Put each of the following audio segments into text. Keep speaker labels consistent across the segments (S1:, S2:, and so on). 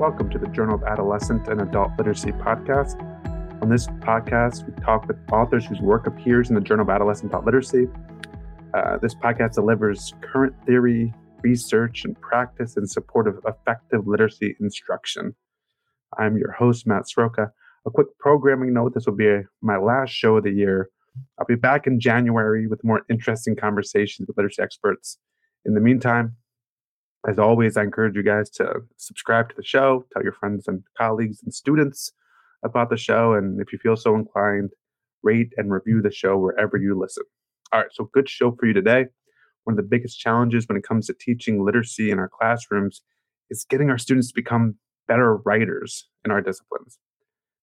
S1: Welcome to the Journal of Adolescent and Adult Literacy podcast. On this podcast, we talk with authors whose work appears in the Journal of Adolescent Adult Literacy. Uh, this podcast delivers current theory, research, and practice in support of effective literacy instruction. I'm your host, Matt Sroka. A quick programming note this will be my last show of the year. I'll be back in January with more interesting conversations with literacy experts. In the meantime, as always, I encourage you guys to subscribe to the show, tell your friends and colleagues and students about the show, and if you feel so inclined, rate and review the show wherever you listen. All right, so good show for you today. One of the biggest challenges when it comes to teaching literacy in our classrooms is getting our students to become better writers in our disciplines.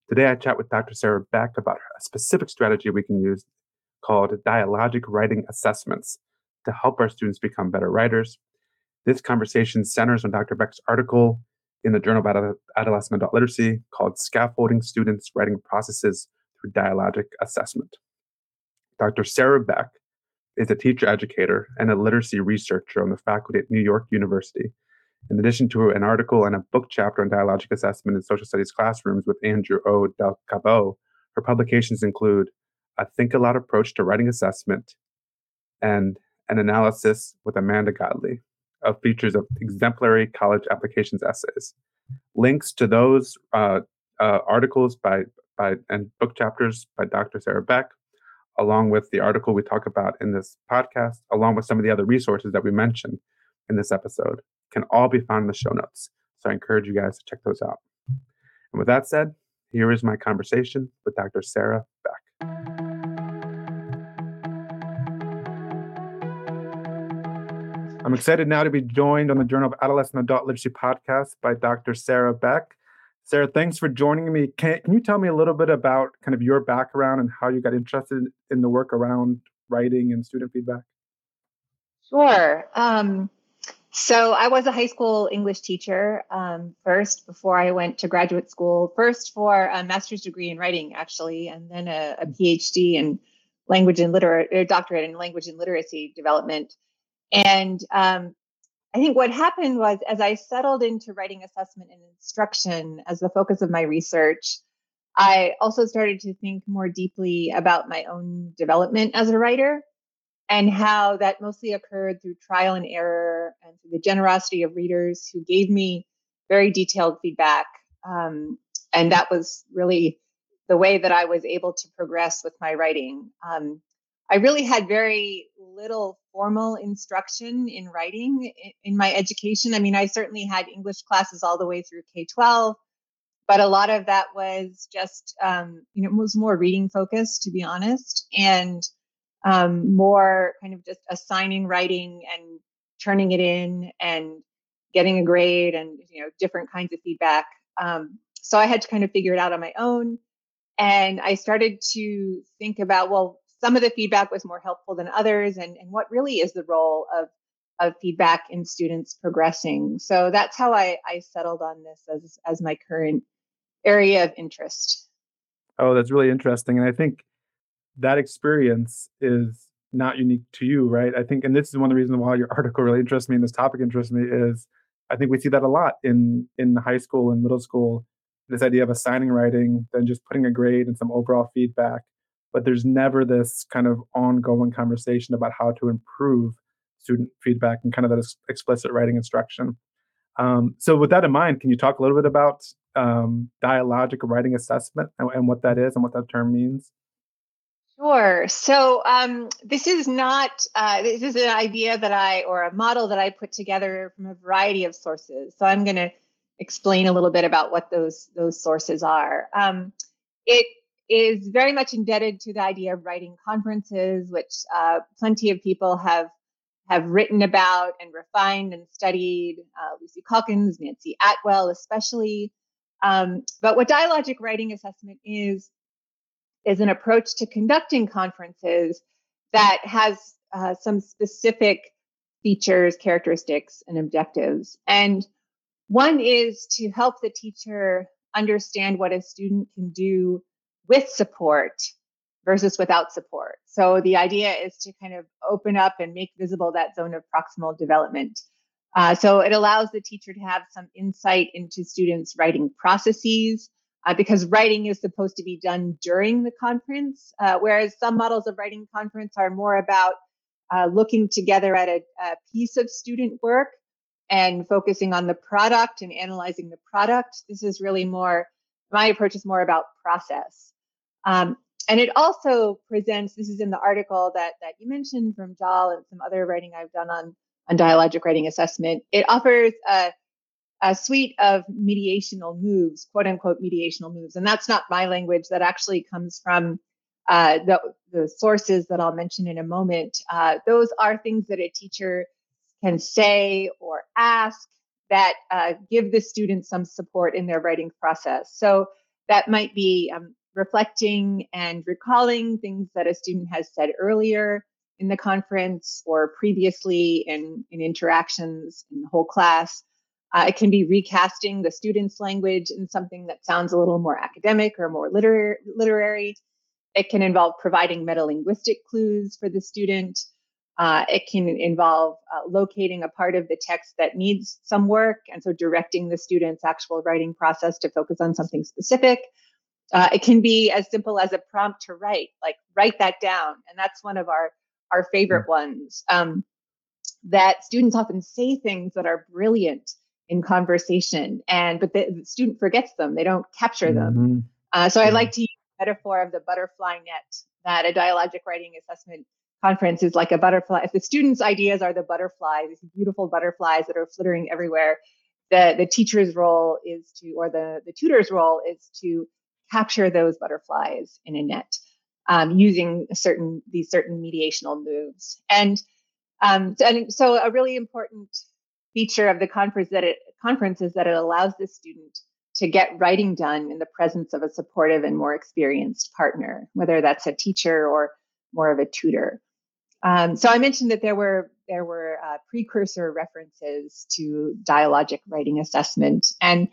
S1: Today, I chat with Dr. Sarah Beck about a specific strategy we can use called dialogic writing assessments to help our students become better writers. This conversation centers on Dr. Beck's article in the Journal of Adolescent Adult Literacy called Scaffolding Students' Writing Processes Through Dialogic Assessment. Dr. Sarah Beck is a teacher educator and a literacy researcher on the faculty at New York University. In addition to an article and a book chapter on dialogic assessment in social studies classrooms with Andrew O. Del Calvo, her publications include A Think Aloud Approach to Writing Assessment and An Analysis with Amanda Godley of features of exemplary college applications essays. Links to those uh, uh, articles by by and book chapters by Dr. Sarah Beck, along with the article we talk about in this podcast, along with some of the other resources that we mentioned in this episode, can all be found in the show notes. So I encourage you guys to check those out. And with that said, here is my conversation with Dr. Sarah Beck. I'm excited now to be joined on the Journal of Adolescent Adult Literacy podcast by Dr. Sarah Beck. Sarah, thanks for joining me. Can, can you tell me a little bit about kind of your background and how you got interested in the work around writing and student feedback?
S2: Sure. Um, so I was a high school English teacher um, first before I went to graduate school, first for a master's degree in writing, actually, and then a, a PhD in language and literature, doctorate in language and literacy development. And um, I think what happened was as I settled into writing assessment and instruction as the focus of my research, I also started to think more deeply about my own development as a writer and how that mostly occurred through trial and error and through the generosity of readers who gave me very detailed feedback. Um, and that was really the way that I was able to progress with my writing. Um, I really had very little formal instruction in writing in my education. I mean, I certainly had English classes all the way through K 12, but a lot of that was just, um, you know, was more reading focused, to be honest, and um, more kind of just assigning writing and turning it in and getting a grade and, you know, different kinds of feedback. Um, so I had to kind of figure it out on my own. And I started to think about, well, some of the feedback was more helpful than others and, and what really is the role of of feedback in students progressing. So that's how i i settled on this as as my current area of interest.
S1: Oh that's really interesting and i think that experience is not unique to you right? I think and this is one of the reasons why your article really interests me and this topic interests me is i think we see that a lot in in high school and middle school this idea of assigning writing then just putting a grade and some overall feedback but there's never this kind of ongoing conversation about how to improve student feedback and kind of that explicit writing instruction. Um, so, with that in mind, can you talk a little bit about um, dialogic writing assessment and, and, what that is and what that term means?
S2: Sure. So, um, this is not uh, this is an idea that I or a model that I put together from a variety of sources. So, I'm going to explain a little bit about what those those sources are. Um, it is very much indebted to the idea of writing conferences, which uh, plenty of people have have written about and refined and studied. Uh, Lucy Calkins, Nancie Atwell, especially. Um, but what dialogic writing assessment is is an approach to conducting conferences that has uh, some specific features, characteristics, and objectives. And one is to help the teacher understand what a student can do with support versus without support. So the idea is to kind of open up and make visible that zone of proximal development. Uh, so it allows the teacher to have some insight into students' writing processes uh, because writing is supposed to be done during the conference, uh, whereas some models of writing conference are more about uh, looking together at a, a, piece of student work and focusing on the product and analyzing the product. This is really more, my approach is more about process. Um, and it also presents, this is in the article that, that you mentioned from JAAL and some other writing I've done on on dialogic writing assessment. It offers a, a suite of mediational moves, quote unquote mediational moves. And that's not my language. That actually comes from uh, the, the sources that I'll mention in a moment. Uh, those are things that a teacher can say or ask that uh, give the student some support in their writing process. So that might be um, reflecting and recalling things that a student has said earlier in the conference or previously in, in interactions in the whole class. Uh, it can be recasting the student's language in something that sounds a little more academic or more liter- literary. It can involve providing metalinguistic clues for the student. Uh, it can involve uh, locating a part of the text that needs some work, and so directing the student's actual writing process to focus on something specific. Uh, it can be as simple as a prompt to write, like write that down. And that's one of our our favorite mm. ones. Um, that students often say things that are brilliant in conversation, and but the, the student forgets them; they don't capture them. Mm-hmm. Uh, so I like to use the metaphor of the butterfly net. That a dialogic writing assessment conference is like a butterfly. If the students' ideas are the butterflies, these beautiful butterflies that are flittering everywhere, the the teacher's role is to, or the the tutor's role is to capture those butterflies in a net um, using certain these certain mediational moves. And, um, and so a really important feature of the conference that it conference is that it allows the student to get writing done in the presence of a supportive and more experienced partner, whether that's a teacher or more of a tutor. Um, so I mentioned that there were there were uh, precursor references to dialogic writing assessment, and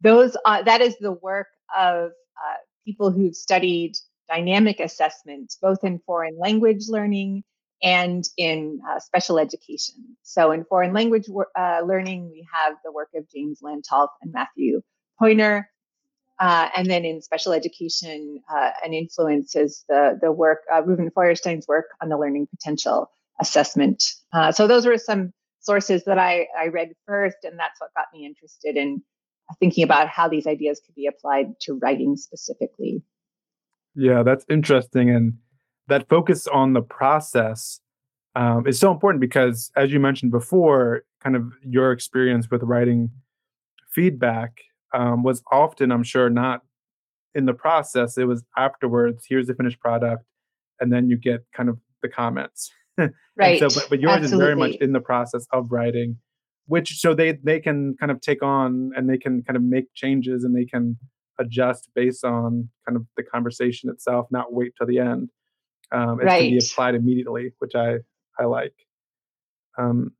S2: those uh, that is the work of uh, people who've studied dynamic assessment, both in foreign language learning and in uh, special education. So, in foreign language uh, learning, we have the work of James Lantolf and Matthew Poehner. Uh, and then in special education, uh, an influence is the, the work, uh, Reuven Feuerstein's work on the learning potential assessment. Uh, so, those were some sources that I, I read first, and that's what got me interested in thinking about how these ideas could be applied to writing specifically.
S1: Yeah, that's interesting. And that focus on the process um, is so important because, as you mentioned before, kind of your experience with writing feedback um, was often, I'm sure, not in the process. It was afterwards. Here's the finished product, and then you get kind of the comments.
S2: right.
S1: so, but, but yours Absolutely. is very much in the process of writing, which so they they can kind of take on and they can kind of make changes and they can adjust based on kind of the conversation itself, not wait till the end. Um, it right. can be applied immediately, which I I like. Um,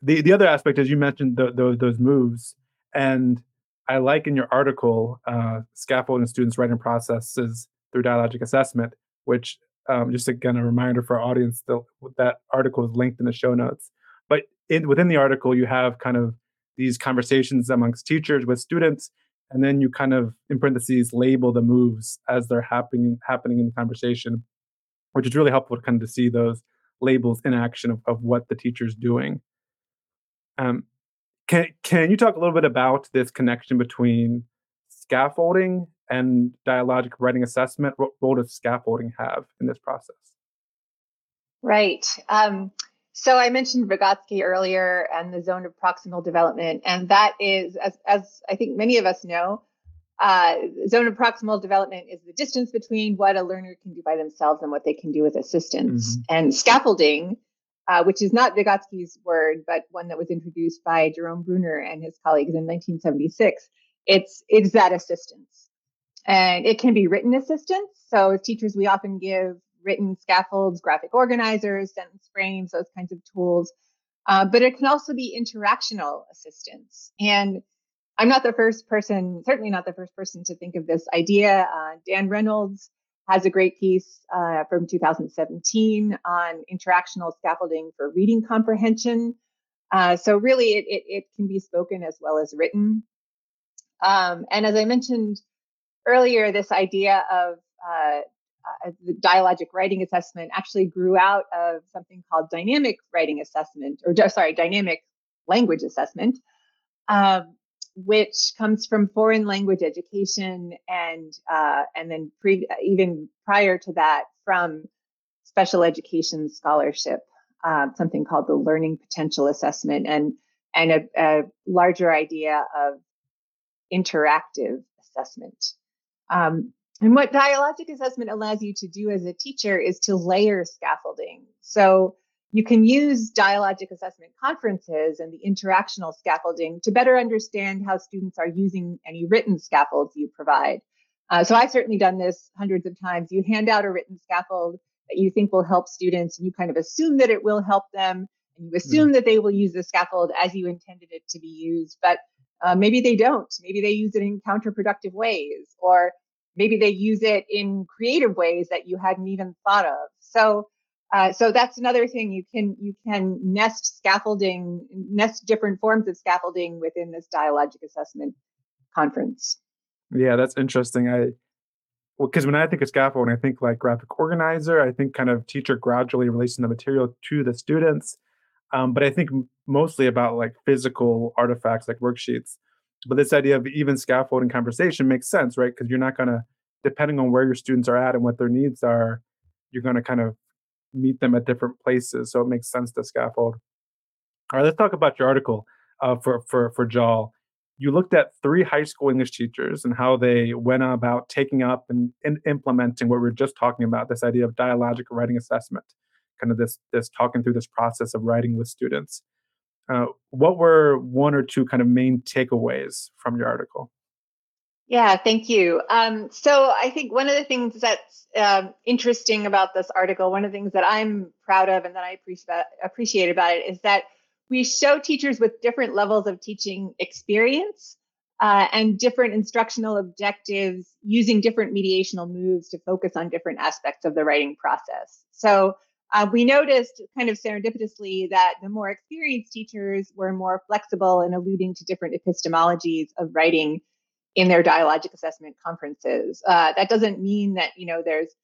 S1: the the other aspect, as you mentioned, the, the, those moves, and I like in your article, uh, scaffolding students' writing processes through dialogic assessment, which um, just again a reminder for our audience that that article is linked in the show notes. But in, within the article, you have kind of these conversations amongst teachers with students and then you kind of in parentheses label the moves as they're happening happening in the conversation which is really helpful to kind of to see those labels in action of, of what the teacher's doing. Um, can, can you talk a little bit about this connection between scaffolding and dialogic writing assessment? What role does scaffolding have in this process?
S2: Right. Um, so I mentioned Vygotsky earlier and the zone of proximal development, and that is, as, as I think many of us know, uh, zone of proximal development is the distance between what a learner can do by themselves and what they can do with assistance. Mm-hmm. And scaffolding, uh, which is not Vygotsky's word, but one that was introduced by Jerome Bruner and his colleagues in 1976, it's it's that assistance, and it can be written assistance. So as teachers, we often give written scaffolds, graphic organizers, sentence frames, those kinds of tools. Uh, but it can also be interactional assistance. And I'm not the first person, certainly not the first person to think of this idea. Uh, Dan Reynolds has a great piece uh, from 2017 on interactional scaffolding for reading comprehension. Uh, so really, it, it, it, can be spoken as well as written. Um, and as I mentioned earlier, this idea of uh, the dialogic writing assessment actually grew out of something called dynamic writing assessment, or sorry, dynamic language assessment, um, which comes from foreign language education, and uh, and then pre- even prior to that from special education scholarship, uh, something called the learning potential assessment, and and a, a larger idea of interactive assessment. Um, and what dialogic assessment allows you to do as a teacher is to layer scaffolding. So you can use dialogic assessment conferences and the interactional scaffolding to better understand how students are using any written scaffolds you provide. Uh, so I've certainly done this hundreds of times. You hand out a written scaffold that you think will help students, and you kind of assume that it will help them, and you assume mm. that they will use the scaffold as you intended it to be used. But uh, maybe they don't. Maybe they use it in counterproductive ways, or maybe they use it in creative ways that you hadn't even thought of. So uh, so that's another thing you can you can nest scaffolding nest different forms of scaffolding within this dialogic assessment conference.
S1: Yeah that's interesting. I well because when i think of scaffolding i think like graphic organizer i think kind of teacher gradually releasing the material to the students um, but i think mostly about like physical artifacts like worksheets but this idea of even scaffolding conversation makes sense, right? Because you're not going to, depending on where your students are at and what their needs are, you're going to kind of meet them at different places. So it makes sense to scaffold. All right, let's talk about your article uh, for for for JAAL. You looked at three high school English teachers and how they went about taking up and, and implementing what we were just talking about this idea of dialogical writing assessment, kind of this this talking through this process of writing with students. Uh, what were one or two kind of main takeaways from your article?
S2: Yeah, thank you. Um, so I think one of the things that's um, interesting about this article, one of the things that I'm proud of and that I appreciate appreciate about it is that we show teachers with different levels of teaching experience uh, and different instructional objectives using different mediational moves to focus on different aspects of the writing process. So uh, we noticed kind of serendipitously that the more experienced teachers were more flexible in alluding to different epistemologies of writing in their dialogic assessment conferences. Uh, that doesn't mean that you know there's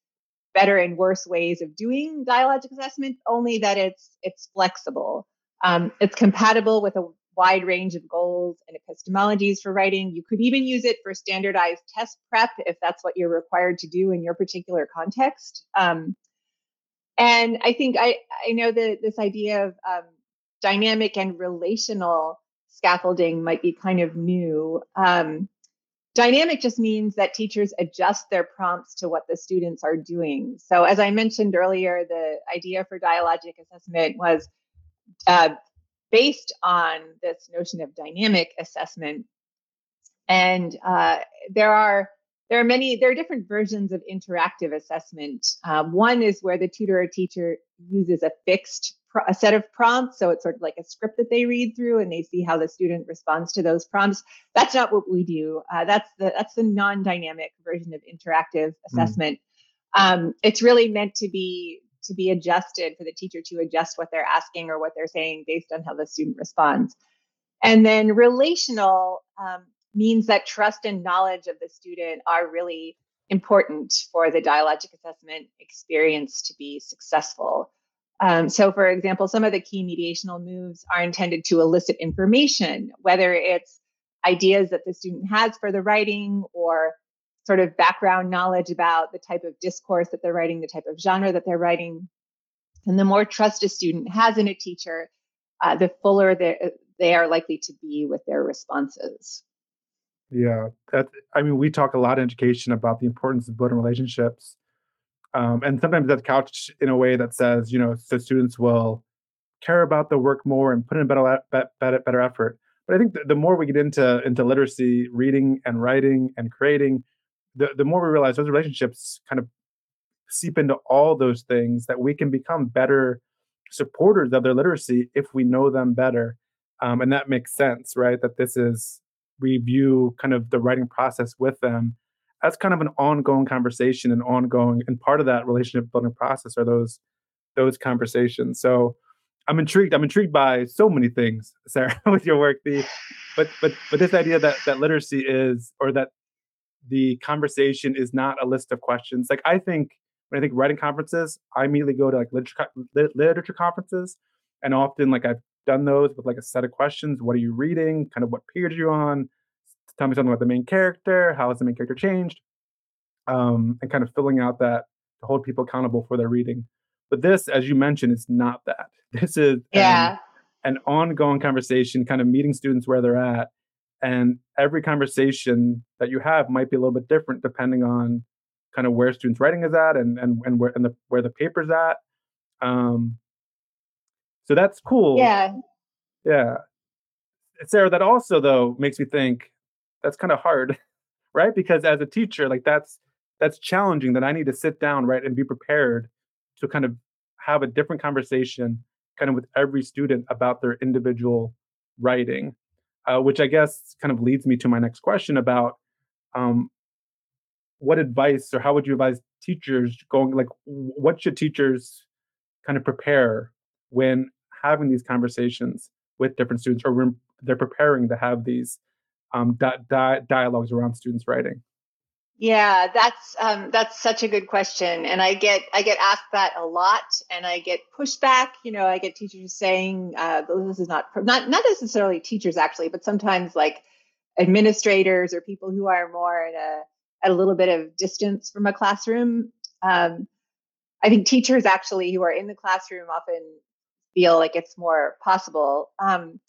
S2: better and worse ways of doing dialogic assessment, only that it's it's flexible. Um, it's compatible with a wide range of goals and epistemologies for writing. You could even use it for standardized test prep if that's what you're required to do in your particular context. Um, and I think I I know that this idea of um, dynamic and relational scaffolding might be kind of new. Um, dynamic just means that teachers adjust their prompts to what the students are doing. So as I mentioned earlier, the idea for dialogic assessment was uh, based on this notion of dynamic assessment. And uh, there are there are many there are different versions of interactive assessment um, one is where the tutor or teacher uses a fixed pro- a set of prompts so it's sort of like a script that they read through and they see how the student responds to those prompts that's not what we do uh, that's the that's the non-dynamic version of interactive hmm. assessment mm. um, it's really meant to be to be adjusted for the teacher to adjust what they're asking or what they're saying based on how the student responds and then relational um, means that trust and knowledge of the student are really important for the dialogic assessment experience to be successful. Um, so, for example, some of the key mediational moves are intended to elicit information, whether it's ideas that the student has for the writing or sort of background knowledge about the type of discourse that they're writing, the type of genre that they're writing. And the more trust a student has in a teacher, uh, the fuller they are likely to be with their responses.
S1: Yeah, that I mean, we talk a lot in education about the importance of building relationships, um, and sometimes that's couched in a way that says, you know, so students will care about the work more and put in better better, better effort. But I think the, the more we get into into literacy, reading and writing and creating, the the more we realize those relationships kind of seep into all those things that we can become better supporters of their literacy if we know them better, um, and that makes sense, right? That this is review kind of the writing process with them as kind of an ongoing conversation and ongoing and part of that relationship building process are those those conversations so I'm intrigued. I'm intrigued by so many things, Sarah, with your work. The, but but but this idea that that literacy is, or that the conversation is not a list of questions. Like I think when I think writing conferences, I immediately go to like literature literature conferences, and often like I've done those with like a set of questions. What are you reading? Kind of what period are you on? Tell me something about the main character. How has the main character changed? Um, and kind of filling out that to hold people accountable for their reading. But this, as you mentioned, it's not that. This is
S2: yeah.
S1: an, an ongoing conversation, kind of meeting students where they're at. And every conversation that you have might be a little bit different depending on kind of where students' writing is at and and, and where and the where the paper's at. Um, so that's cool.
S2: Yeah.
S1: Yeah. Sarah, that also though makes me think that's kind of hard, right? Because as a teacher, like that's that's challenging that I need to sit down, right, and be prepared to kind of have a different conversation kind of with every student about their individual writing, uh, which I guess kind of leads me to my next question about um, what advice or how would you advise teachers going like what should teachers kind of prepare when having these conversations with different students or they're preparing to have these um, di- di- dialogues around students writing
S2: yeah, that's um, that's such a good question, and I get I get asked that a lot, and I get pushback. You know, I get teachers saying uh, this is not not not necessarily teachers actually, but sometimes like administrators or people who are more at a at a little bit of distance from a classroom. Um, I think teachers actually who are in the classroom often feel like it's more possible. Um,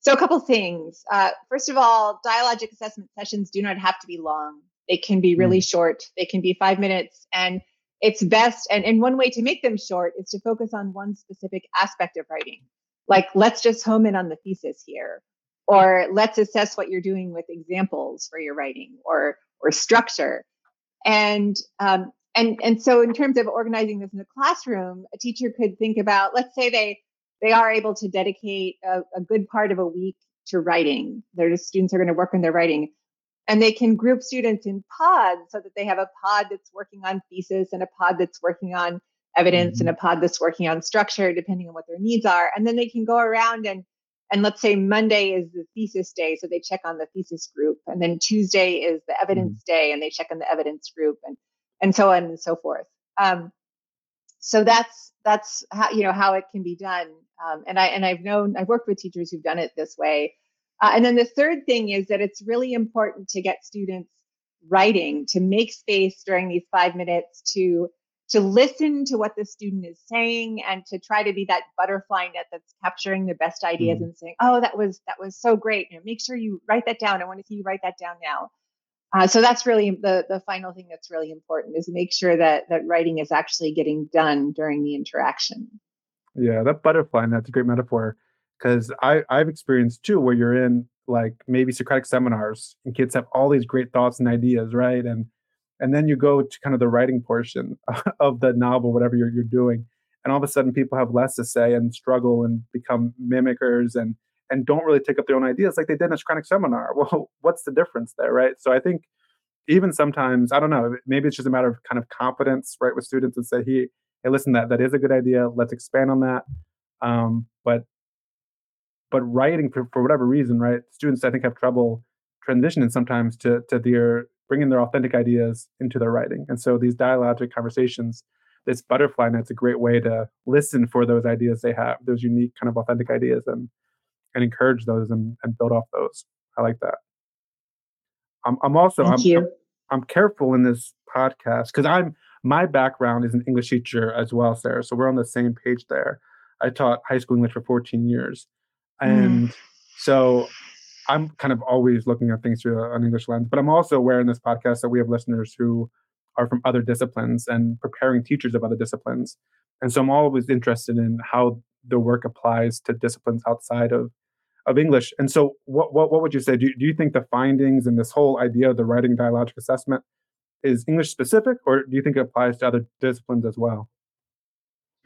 S2: so, a couple things. Uh, first of all, dialogic assessment sessions do not have to be long. They can be really mm. short. They can be five minutes. And it's best, and, and one way to make them short is to focus on one specific aspect of writing. Like, let's just home in on the thesis here, or let's assess what you're doing with examples for your writing or or structure. And um, and and so in terms of organizing this in the classroom, a teacher could think about, let's say they they are able to dedicate a, a good part of a week to writing. Their students are going to work on their writing and they can group students in pods so that they have a pod that's working on thesis and a pod that's working on evidence mm-hmm. and a pod that's working on structure depending on what their needs are and then they can go around and and let's say monday is the thesis day so they check on the thesis group and then tuesday is the evidence mm-hmm. day and they check on the evidence group and and so on and so forth um, so that's that's how you know how it can be done um, and i and i've known i've worked with teachers who've done it this way uh, and then the third thing is that it's really important to get students writing, to make space during these five minutes to to listen to what the student is saying and to try to be that butterfly net that's capturing the best ideas mm and saying, "Oh, that was that was so great." You know, make sure you write that down. I want to see you write that down now. Uh, so that's really the the final thing that's really important is make sure that that writing is actually getting done during the interaction.
S1: Yeah, that butterfly net—that's a great metaphor because I I've experienced too where you're in like maybe Socratic seminars and kids have all these great thoughts and ideas, right? And and then you go to kind of the writing portion of the novel, whatever you're you're doing, and all of a sudden people have less to say and struggle and become mimickers and and don't really take up their own ideas like they did in a Socratic seminar. Well, what's the difference there, right? So I think even sometimes I don't know, maybe it's just a matter of kind of confidence, right, with students and say, hey, hey, listen, that that is a good idea. Let's expand on that. Um, but but writing for, for whatever reason, right? Students I think have trouble transitioning sometimes to to their bringing their authentic ideas into their writing. And so these dialogic conversations, this butterfly net's a great way to listen for those ideas they have, those unique kind of authentic ideas and and encourage those and, and build off those. I like that. I'm, I'm also
S2: Thank
S1: I'm,
S2: you.
S1: I'm, I'm careful in this podcast because I'm my background is an English teacher as well, Sarah. So we're on the same page there. I taught high school English for 14 years. Mm. And mm. so I'm kind of always looking at things through an English lens, but I'm also aware in this podcast that we have listeners who are from other disciplines and preparing teachers of other disciplines. And so I'm always interested in how the work applies to disciplines outside of of English. And so what what, what would you say? Do, do you think the findings and this whole idea of the writing dialogic assessment is English specific, or do you think it applies to other disciplines as well?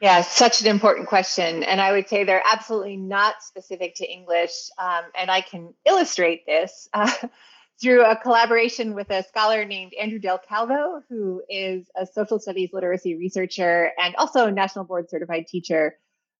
S2: Yeah, such an important question. And I would say they're absolutely not specific to English. Um, and I can illustrate this uh, through a collaboration with a scholar named Andrew Del Calvo, who is a social studies literacy researcher and also a national board certified teacher.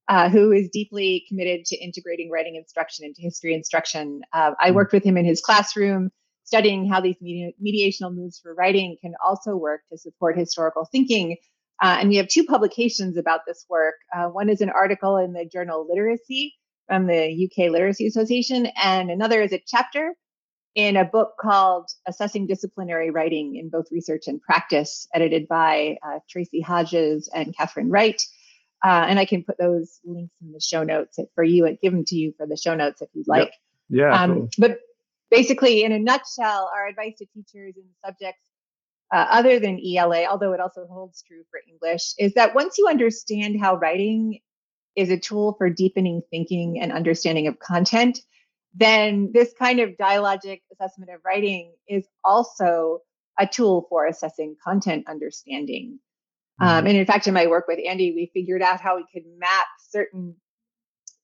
S2: uh, who is deeply committed to integrating writing instruction into history instruction. Uh, I hmm. worked with him in his classroom, studying how these medi- mediational moves for writing can also work to support historical thinking. Uh, and we have two publications about this work. Uh, one is an article in the journal Literacy from the UK Literacy Association, and another is a chapter in a book called Assessing Disciplinary Writing in Both Research and Practice, edited by uh, Tracey Hodges and Katherine Wright. Uh, and I can put those links in the show notes for you and give them to you for the show notes if you'd like.
S1: Yep. Yeah. Um,
S2: but basically, in a nutshell, our advice to teachers in subjects uh, other than ELA, although it also holds true for English, is that once you understand how writing is a tool for deepening thinking and understanding of content, then this kind of dialogic assessment of writing is also a tool for assessing content understanding. Um, mm-hmm. and in fact, in my work with Andy, we figured out how we could map certain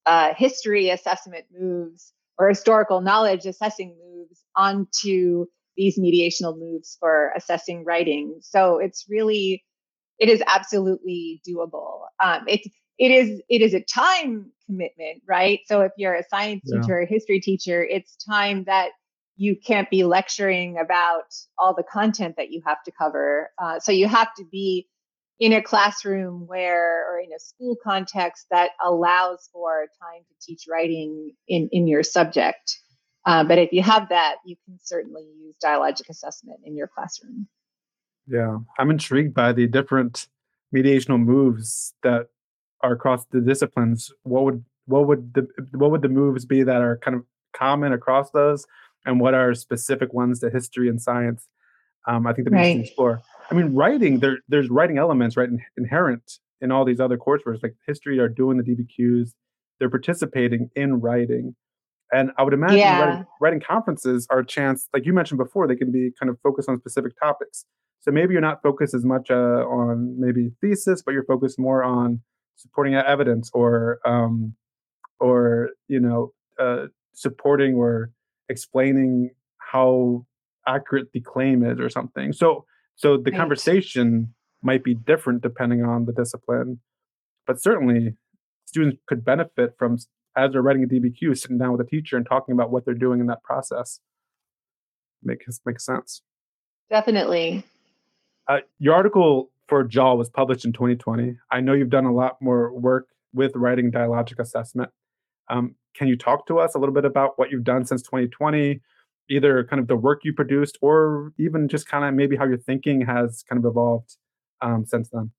S2: uh, history assessment moves or historical knowledge assessing moves onto these mediational moves for assessing writing. So it's really, it is absolutely doable. Um, it it is it is a time commitment, right? So if you're a science yeah. teacher, a history teacher, it's time that you can't be lecturing about all the content that you have to cover. Uh, so you have to be in a classroom where or in a school context that allows for time to teach writing in in your subject. Uh, but if you have that you can certainly use dialogic assessment in your classroom.
S1: Yeah i'm intrigued by the different mediational moves that are across the disciplines. What would what would the what would the moves be that are kind of common across those? And what are specific ones to history and science? Um, i think that we right. explore I mean, writing there there's writing elements right in, inherent in all these other coursework like history are doing the DBQs, they're participating in writing. And I would imagine yeah. writing, writing conferences are a chance, like you mentioned before, they can be kind of focused on specific topics. So maybe you're not focused as much uh, on maybe thesis, but you're focused more on supporting evidence or um, or you know uh, supporting or explaining how accurate the claim is or something. So so the right. conversation might be different depending on the discipline, but certainly students could benefit from as they're writing a DBQ, sitting down with a teacher and talking about what they're doing in that process. Makes makes sense.
S2: Definitely.
S1: Uh, your article for JAAL was published in 2020. I know you've done a lot more work with writing dialogic assessment. Um, can you talk to us a little bit about what you've done since 2020? Either kind of the work you produced or even just kind of maybe how your thinking has kind of evolved um, since then.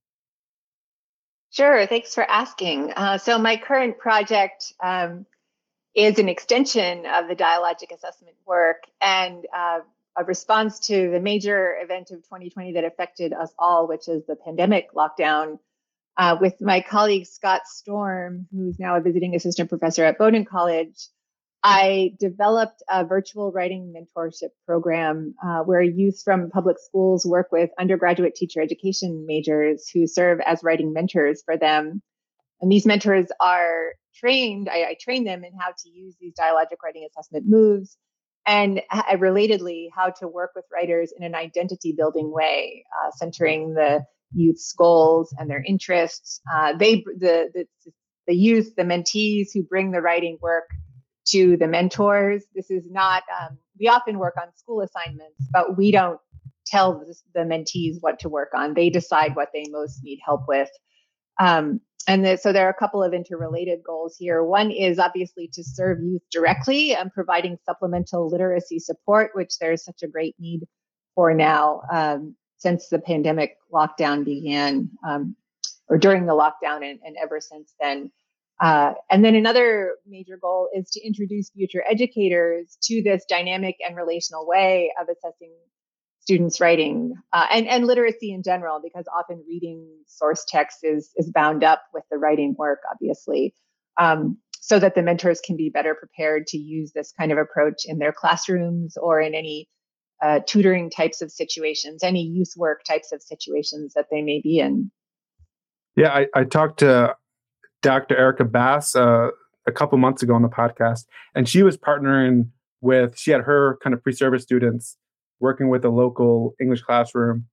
S2: Sure, thanks for asking. Uh, so, my current project um, is an extension of the dialogic assessment work and uh, a response to the major event of 2020 that affected us all, which is the pandemic lockdown. Uh, with my colleague Scott Storm, who's now a visiting assistant professor at Bowdoin College, I developed a virtual writing mentorship program uh, where youth from public schools work with undergraduate teacher education majors who serve as writing mentors for them. And these mentors are trained, I, I train them in how to use these dialogic writing assessment moves and uh, relatedly, how to work with writers in an identity building way, uh, centering the youth's goals and their interests. Uh, they, the, the, the youth, the mentees who bring the writing work to the mentors. This is not, um, we often work on school assignments, but we don't tell the, mentees what to work on. They decide what they most need help with. Um, and the, so there are a couple of interrelated goals here. One is obviously to serve youth directly and providing supplemental literacy support, which there's such a great need for now um, since the pandemic lockdown began, um, or during the lockdown and, and ever since then. Uh, and then another major goal is to introduce future educators to this dynamic and relational way of assessing students' writing uh, and, and literacy in general, because often reading source text is, is bound up with the writing work, obviously, um, so that the mentors can be better prepared to use this kind of approach in their classrooms or in any uh, tutoring types of situations, any youth work types of situations that they may be in.
S1: Yeah, I, I talked to Dr. Erica Bass uh, a couple months ago on the podcast, and she was partnering with, she had her kind of pre service students working with a local English classroom,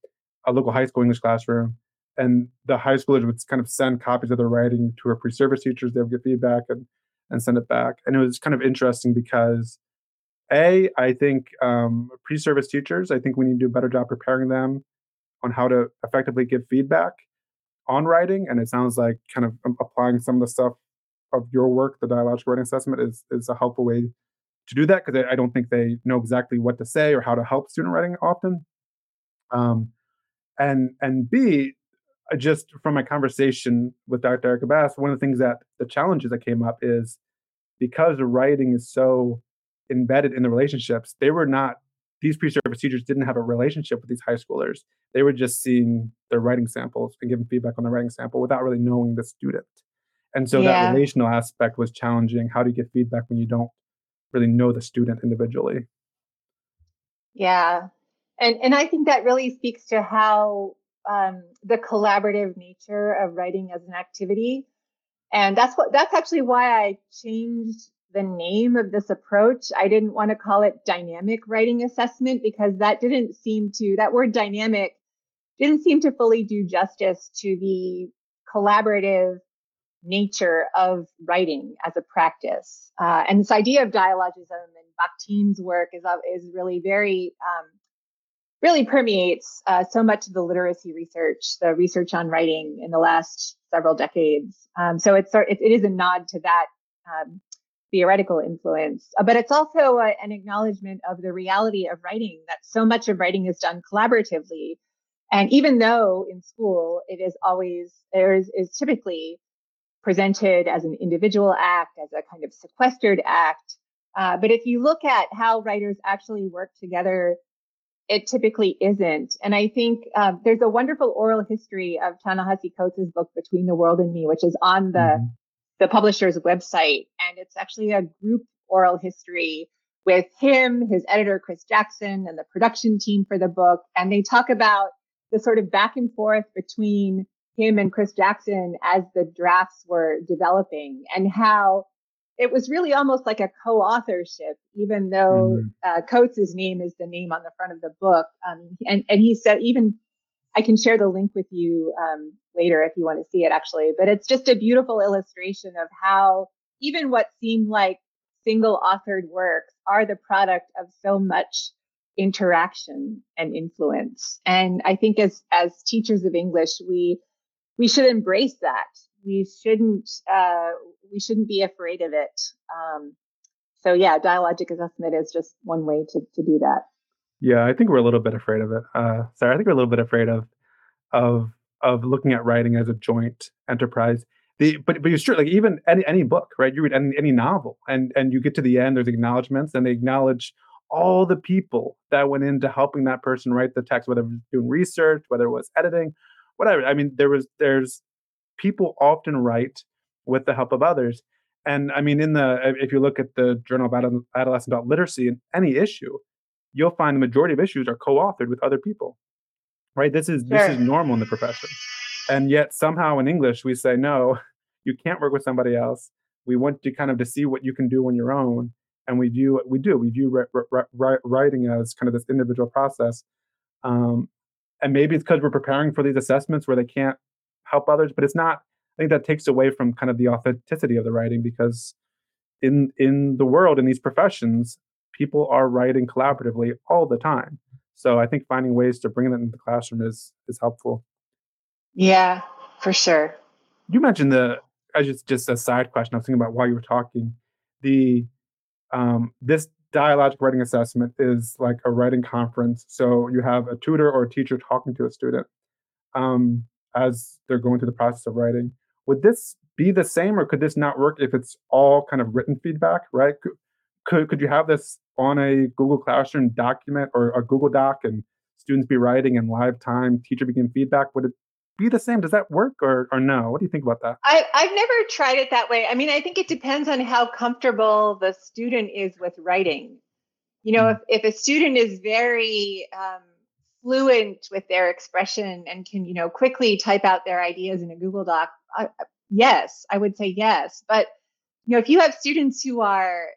S1: a local high school English classroom. and the high schoolers would kind of send copies of their writing to our pre-service teachers. They would get feedback and and send it back. And it was kind of interesting because a I think um, pre-service teachers. I think we need to do a better job preparing them on how to effectively give feedback on writing. And it sounds like kind of applying some of the stuff of your work, the dialogical writing assessment, is is a helpful way to do that because I don't think they know exactly what to say or how to help student writing often. Um, and and B, just from my conversation with Dr. Erica Bass, one of the things that the challenges that came up is because the writing is so embedded in the relationships, they were not these pre-service teachers didn't have a relationship with these high schoolers. They were just seeing their writing samples and giving feedback on the writing sample without really knowing the student. And so yeah. that relational aspect was challenging. How do you get feedback when you don't really know the student individually?
S2: Yeah. And and I think that really speaks to how um, the collaborative nature of writing as an activity. And that's what that's actually why I changed the name of this approach. I didn't want to call it dynamic writing assessment because that didn't seem to that word dynamic didn't seem to fully do justice to the collaborative nature of writing as a practice. Uh, and this idea of dialogism and Bakhtin's work is, is really very, um, really permeates uh, so much of the literacy research, the research on writing in the last several decades. Um, so it's, it, it is a nod to that um, theoretical influence, uh, but it's also a, an acknowledgement of the reality of writing that so much of writing is done collaboratively. And even though in school it is always, there is, is typically presented as an individual act, as a kind of sequestered act. Uh, but if you look at how writers actually work together, it typically isn't. And I think um, there's a wonderful oral history of Ta-Nehisi Coates' book Between the World and Me, which is on the mm-hmm. The publisher's website, and it's actually a group oral history with him, his editor Chris Jackson, and the production team for the book, and they talk about the sort of back and forth between him and Chris Jackson as the drafts were developing and how it was really almost like a co-authorship, even though mm-hmm. uh, Coates' name is the name on the front of the book. Um, and, and he said, even I can share the link with you um, later if you want to see it actually, but it's just a beautiful illustration of how even what seemed like single authored works are the product of so much interaction and influence. And I think as, as teachers of English, we we should embrace that. We shouldn't uh, we shouldn't be afraid of it. Um, so yeah, dialogic assessment is just one way to to do that.
S1: Yeah, I think we're a little bit afraid of it. Uh, sorry, I think we're a little bit afraid of of of looking at writing as a joint enterprise. The, but but you're sure Like even any any book, right? You read any any novel, and and you get to the end. There's acknowledgments, and they acknowledge all the people that went into helping that person write the text, whether it was doing research, whether it was editing, whatever. I mean, there was there's people often write with the help of others. And I mean, in the if you look at the Journal of Adolescent Literacy in any issue, you'll find the majority of issues are co-authored with other people. Right? This is sure. this is normal in the profession. And yet somehow in English we say no, you can't work with somebody else. We want you kind of to see what you can do on your own. And we view we do we view writing as kind of this individual process. Um, and maybe it's because we're preparing for these assessments where they can't help others but it's not i think that takes away from kind of the authenticity of the writing because in in the world in these professions people are writing collaboratively all the time so i think finding ways to bring that into the classroom is is helpful
S2: yeah for sure
S1: you mentioned the I just just a side question i was thinking about while you were talking the um this dialogic writing assessment is like a writing conference. So you have a tutor or a teacher talking to a student um, as they're going through the process of writing. Would this be the same, or could this not work if it's all kind of written feedback? Right? Could could you have this on a Google Classroom document or a Google Doc, and students be writing in live time, teacher be giving feedback? Would it be the same? Does that work or, or no? What do you think about that?
S2: I, I've never tried it that way. I mean, I think it depends on how comfortable the student is with writing. You know, mm. if, if a student is very um, fluent with their expression and can, you know, quickly type out their ideas in a Google Doc, I, yes, I would say yes. But, you know, if you have students who are,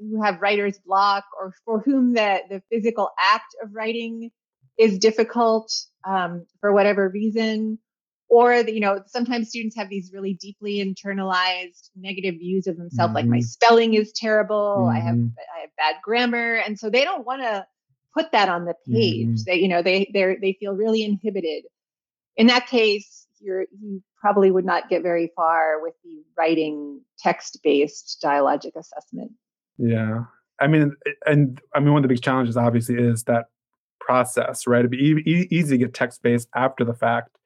S2: who have writer's block or for whom the, the physical act of writing is difficult um, for whatever reason, or the, you know sometimes students have these really deeply internalized negative views of themselves mm-hmm. like my mm-hmm. spelling is terrible mm-hmm. i have mm-hmm. i have bad grammar and so they don't want to put that on the page mm-hmm. they you know they they they feel really inhibited in that case you're you probably would not get very far with the writing text based dialogic assessment
S1: yeah i mean and i mean one of the big challenges obviously is that process right it'd be e- easy to get text based after the fact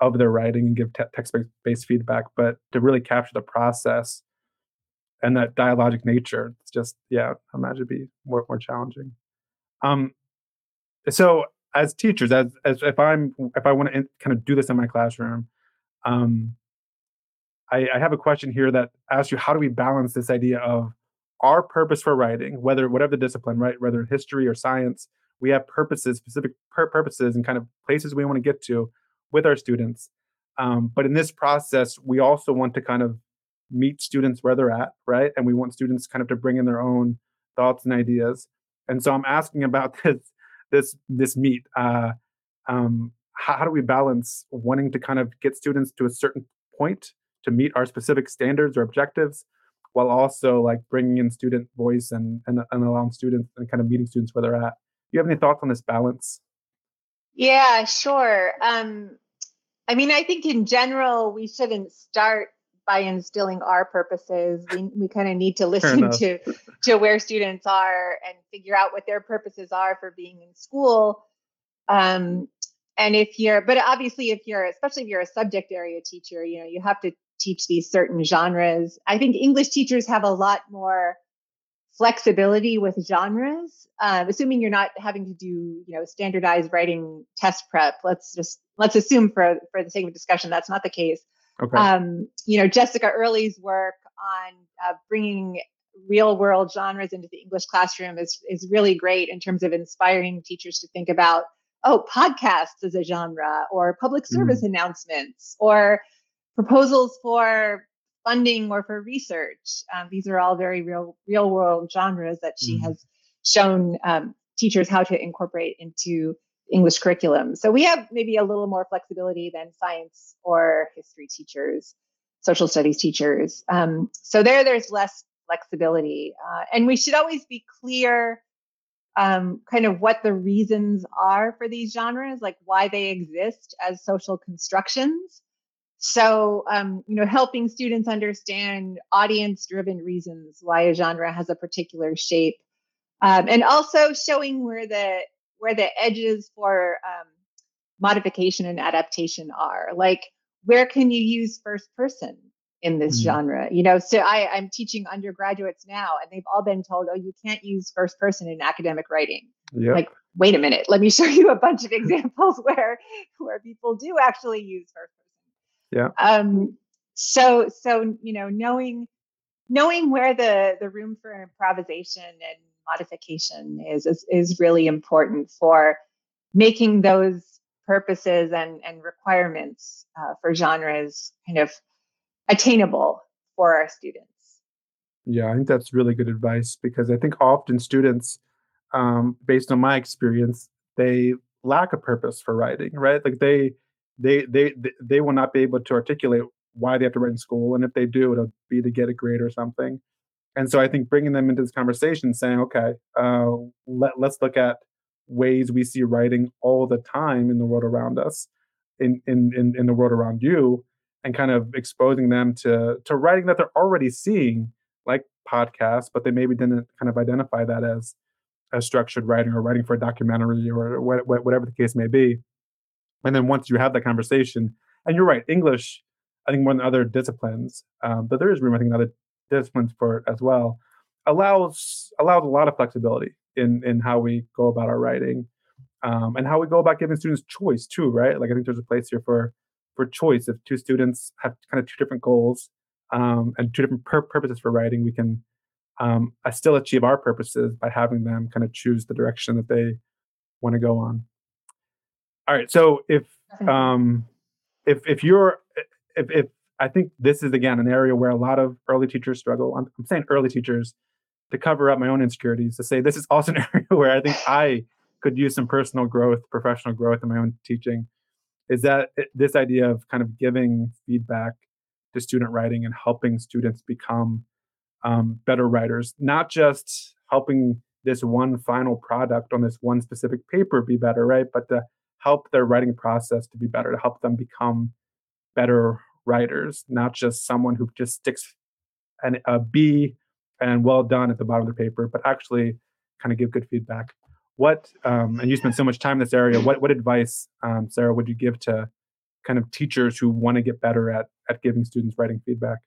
S1: of their writing and give te- text based feedback, but to really capture the process and that dialogic nature, it's just yeah, I imagine it'd be more more challenging. Um, so as teachers, as as if I'm if I want to kind of do this in my classroom, um, I, I have a question here that asks you how do we balance this idea of our purpose for writing, whether whatever the discipline, right, whether history or science, we have purposes, specific pur- purposes, and kind of places we want to get to with our students. Um, but in this process, we also want to kind of meet students where they're at, right? And we want students kind of to bring in their own thoughts and ideas. And so I'm asking about this this this meet. Uh, um, how, how do we balance wanting to kind of get students to a certain point to meet our specific standards or objectives, while also like bringing in student voice and and, and allowing students and kind of meeting students where they're at? Do you have any thoughts on this balance?
S2: Yeah, sure. Um, I mean, I think in general, we shouldn't start by instilling our purposes. We, we kind of need to listen to, to where students are and figure out what their purposes are for being in school. Um, and if you're, but obviously, if you're, especially if you're a subject area teacher, you know, you have to teach these certain genres. I think English teachers have a lot more flexibility with genres um, assuming you're not having to do you know standardized writing test prep let's just let's assume for for the sake of discussion that's not the case okay. um, you know jessica early's work on uh, bringing real world genres into the english classroom is is really great in terms of inspiring teachers to think about oh podcasts as a genre or public service mm. announcements or proposals for funding or for research. Um, these are all very real, real world genres that she mm. has shown um, teachers how to incorporate into English curriculum. So we have maybe a little more flexibility than science or history teachers, social studies teachers. Um, so there, there's less flexibility, uh, and we should always be clear. Um, kind of what the reasons are for these genres, like why they exist as social constructions. So, um, you know, helping students understand audience driven reasons why a genre has a particular shape. Um, and also showing where the where the edges for um, modification and adaptation are like where can you use first person in this mm genre you know so I, i'm teaching undergraduates now and they've all been told oh you can't use first person in academic writing yep. like wait a minute let me show you a bunch of examples where where people do actually use first
S1: yeah.
S2: Um, so so you know knowing knowing where the the room for improvisation and modification is is, is really important for making those purposes and and requirements uh, for genres kind of attainable for our students.
S1: Yeah, I think that's really good advice because I think often students, um, based on my experience, they lack a purpose for writing, right? Like they they they they will not be able to articulate why they have to write in school, and if they do, it'll be to get a grade or something. And so I think bringing them into this conversation, saying, okay, uh, let let's look at ways we see writing all the time in the world around us, in in in, in the world around you, and kind of exposing them to to writing that they're already seeing, like podcasts, but they maybe didn't kind of identify that as as structured writing or writing for a documentary or whatever the case may be. And then once you have that conversation, and you're right, English, I think more than other disciplines, um, but there is room, I think, in other disciplines for it as well, allows allows a lot of flexibility in in how we go about our writing, um, and how we go about giving students choice too, right? Like I think there's a place here for for choice. If two students have kind of two different goals um, and two different pur- purposes for writing, we can um, still achieve our purposes by having them kind of choose the direction that they want to go on. All right. So if um if if you're if if I think this is again an area where a lot of early teachers struggle. I'm, I'm saying early teachers to cover up my own insecurities to say this is also an area where I think I could use some personal growth, professional growth in my own teaching. is that this idea of kind of giving feedback to student writing and helping students become um, better writers, not just helping this one final product on this one specific paper be better, right? But to help their writing process to be better, to help them become better writers, not just someone who just sticks an, a B and well done at the bottom of the paper, but actually kind of give good feedback. What um, and you spend so much time in this area. What what advice, um, Sarah, would you give to kind of teachers who want to get better at at giving students writing feedback?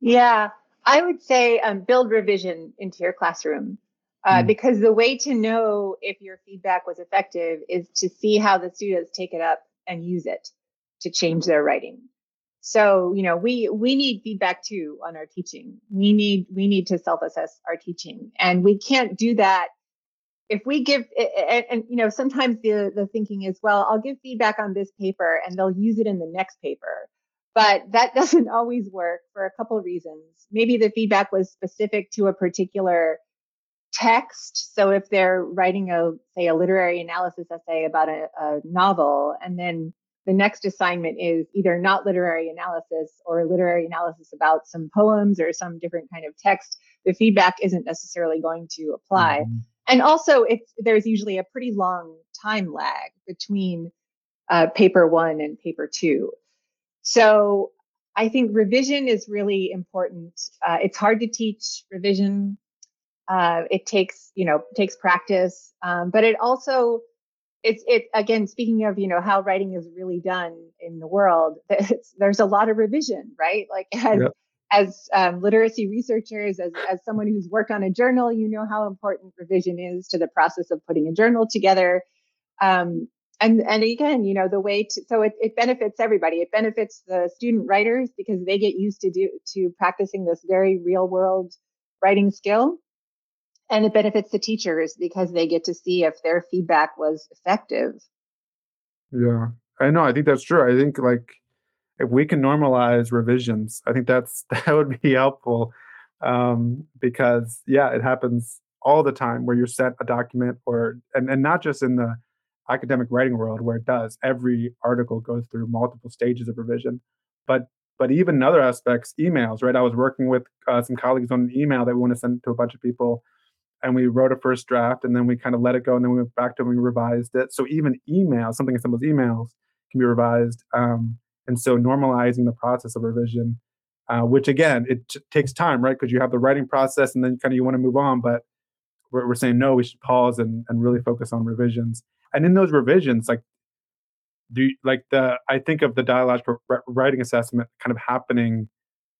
S2: Yeah, I would say um, build revision into your classroom. Uh, mm. Because the way to know if your feedback was effective is to see how the students take it up and use it to change their writing. So, you know, we we need feedback too on our teaching. We need we need to self-assess our teaching, and we can't do that if we give and, and, you know sometimes the the thinking is well i'll give feedback on this paper and they'll use it in the next paper but that doesn't always work for a couple of reasons maybe the feedback was specific to a particular text. So if they're writing a say a literary analysis essay about a, a novel and then the next assignment is either not literary analysis or literary analysis about some poems or some different kind of text the feedback isn't necessarily going to apply. Mm-hmm. And also it's there's usually a pretty long time lag between uh, paper one and paper two. So i think revision is really important. Uh, it's hard to teach revision uh, it takes you know takes practice um, but it also it's it again speaking of you know how writing is really done in the world there's a lot of revision right like as yep as um, literacy researchers, as, as someone who's worked on a journal, you know how important revision is to the process of putting a journal together. Um, and, and again, you know, the way to, so it, it benefits everybody. It benefits the student writers because they get used to do, to practicing this very real world writing skill. And it benefits the teachers because they get to see if their feedback was effective.
S1: Yeah, I know. I think that's true. I think like if we can normalize revisions, I think that's that would be helpful um, because yeah, it happens all the time where you're sent a document or and, and not just in the academic writing world where it does every article goes through multiple stages of revision but but even other aspects emails right i was working with uh, some colleagues on an email that we want to send to a bunch of people and we wrote a first draft and then we kind of let it go and then we went back to it and we revised it so even emails something as simple as emails can be revised um, and so normalizing the process of revision, uh, which again, it t- takes time, right? Because you have the writing process and then kind of you want to move on, but we're, we're saying no, we should pause and, and really focus on revisions. And in those revisions, like, do like the I think of the dialogical writing assessment kind of happening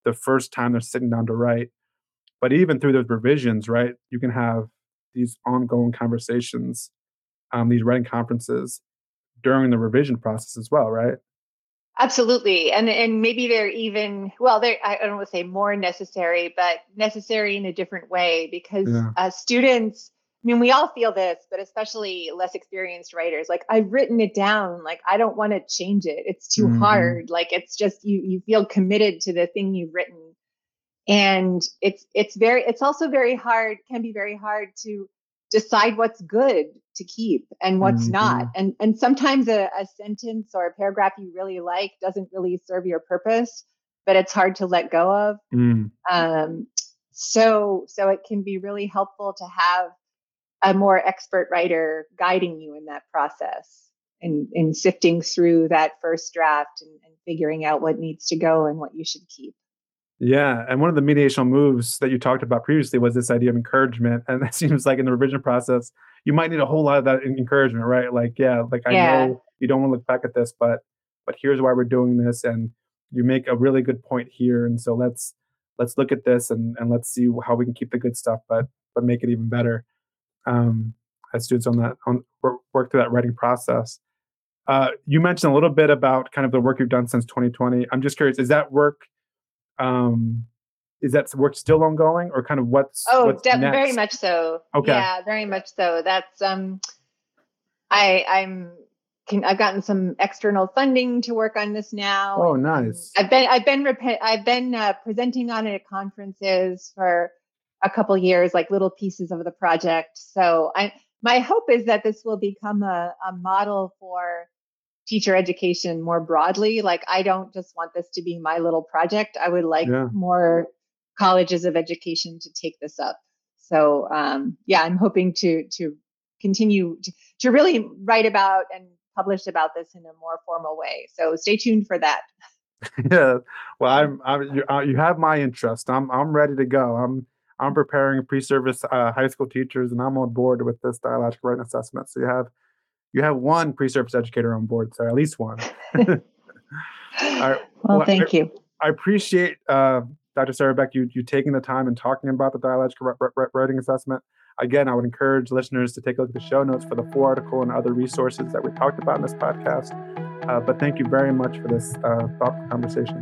S1: the first time they're sitting down to write. But even through those revisions, right, you can have these ongoing conversations, um, these writing conferences during the revision process as well, right?
S2: Absolutely. And and maybe they're even well, they're I don't want to say more necessary, but necessary in a different way because yeah. uh, students, I mean, we all feel this, but especially less experienced writers, like I've written it down, like I don't want to change it. It's too mm-hmm. hard. Like it's just you you feel committed to the thing you've written. And it's it's very it's also very hard, can be very hard to decide what's good to keep and what's mm-hmm. not and and sometimes a, a, sentence or a paragraph you really like doesn't really serve your purpose but it's hard to let go of mm. um, so so it can be really helpful to have a more expert writer guiding you in that process and in sifting through that first draft and, and figuring out what needs to go and what you should keep
S1: yeah, and one of the mediational moves that you talked about previously was this idea of encouragement, and it seems like in the revision process, you might need a whole lot of that encouragement, right? Like, yeah, like I yeah. know you don't want to look back at this, but but here's why we're doing this, and you make a really good point here, and so let's let's look at this and and let's see how we can keep the good stuff, but but make it even better. Um, as students on that on work through that writing process. Uh, you mentioned a little bit about kind of the work you've done since 2020. I'm just curious, is that work um is that work still ongoing or kind of what's
S2: oh
S1: what's
S2: de- very much so. Okay. Yeah very much so. That's um i i'm can, i've gotten some external funding to work on this now
S1: oh nice.
S2: I've been i've been rep- i've been uh, presenting on it at conferences for a couple years like little pieces of the project. So i my hope is that this will become a, a model for teacher education more broadly. Like, I don't just want this to be my little project. I would like yeah. more colleges of education to take this up. So, um, yeah, I'm hoping to to continue to, to really write about and publish about this in a more formal way. So, stay tuned for that.
S1: yeah, well, I'm, I'm you, uh, you have my interest. I'm I'm ready to go. I'm I'm preparing pre-service uh, high school teachers, and I'm on board with this dialogic writing assessment. So you have you have one pre-service educator on board, so at least one.
S2: well, well, thank
S1: I,
S2: you.
S1: I appreciate uh, Dr. Sarah Beck you you taking the time and talking about the dialogical writing assessment. Again, I would encourage listeners to take a look at the show notes for the full article and other resources that we talked about in this podcast. Uh, but thank you very much for this uh, thoughtful conversation.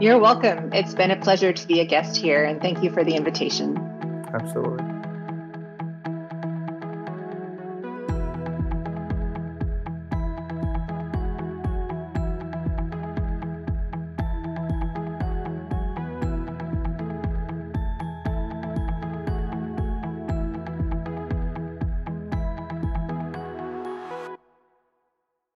S2: You're welcome. It's been a pleasure to be a guest here, and thank you for the invitation.
S1: Absolutely.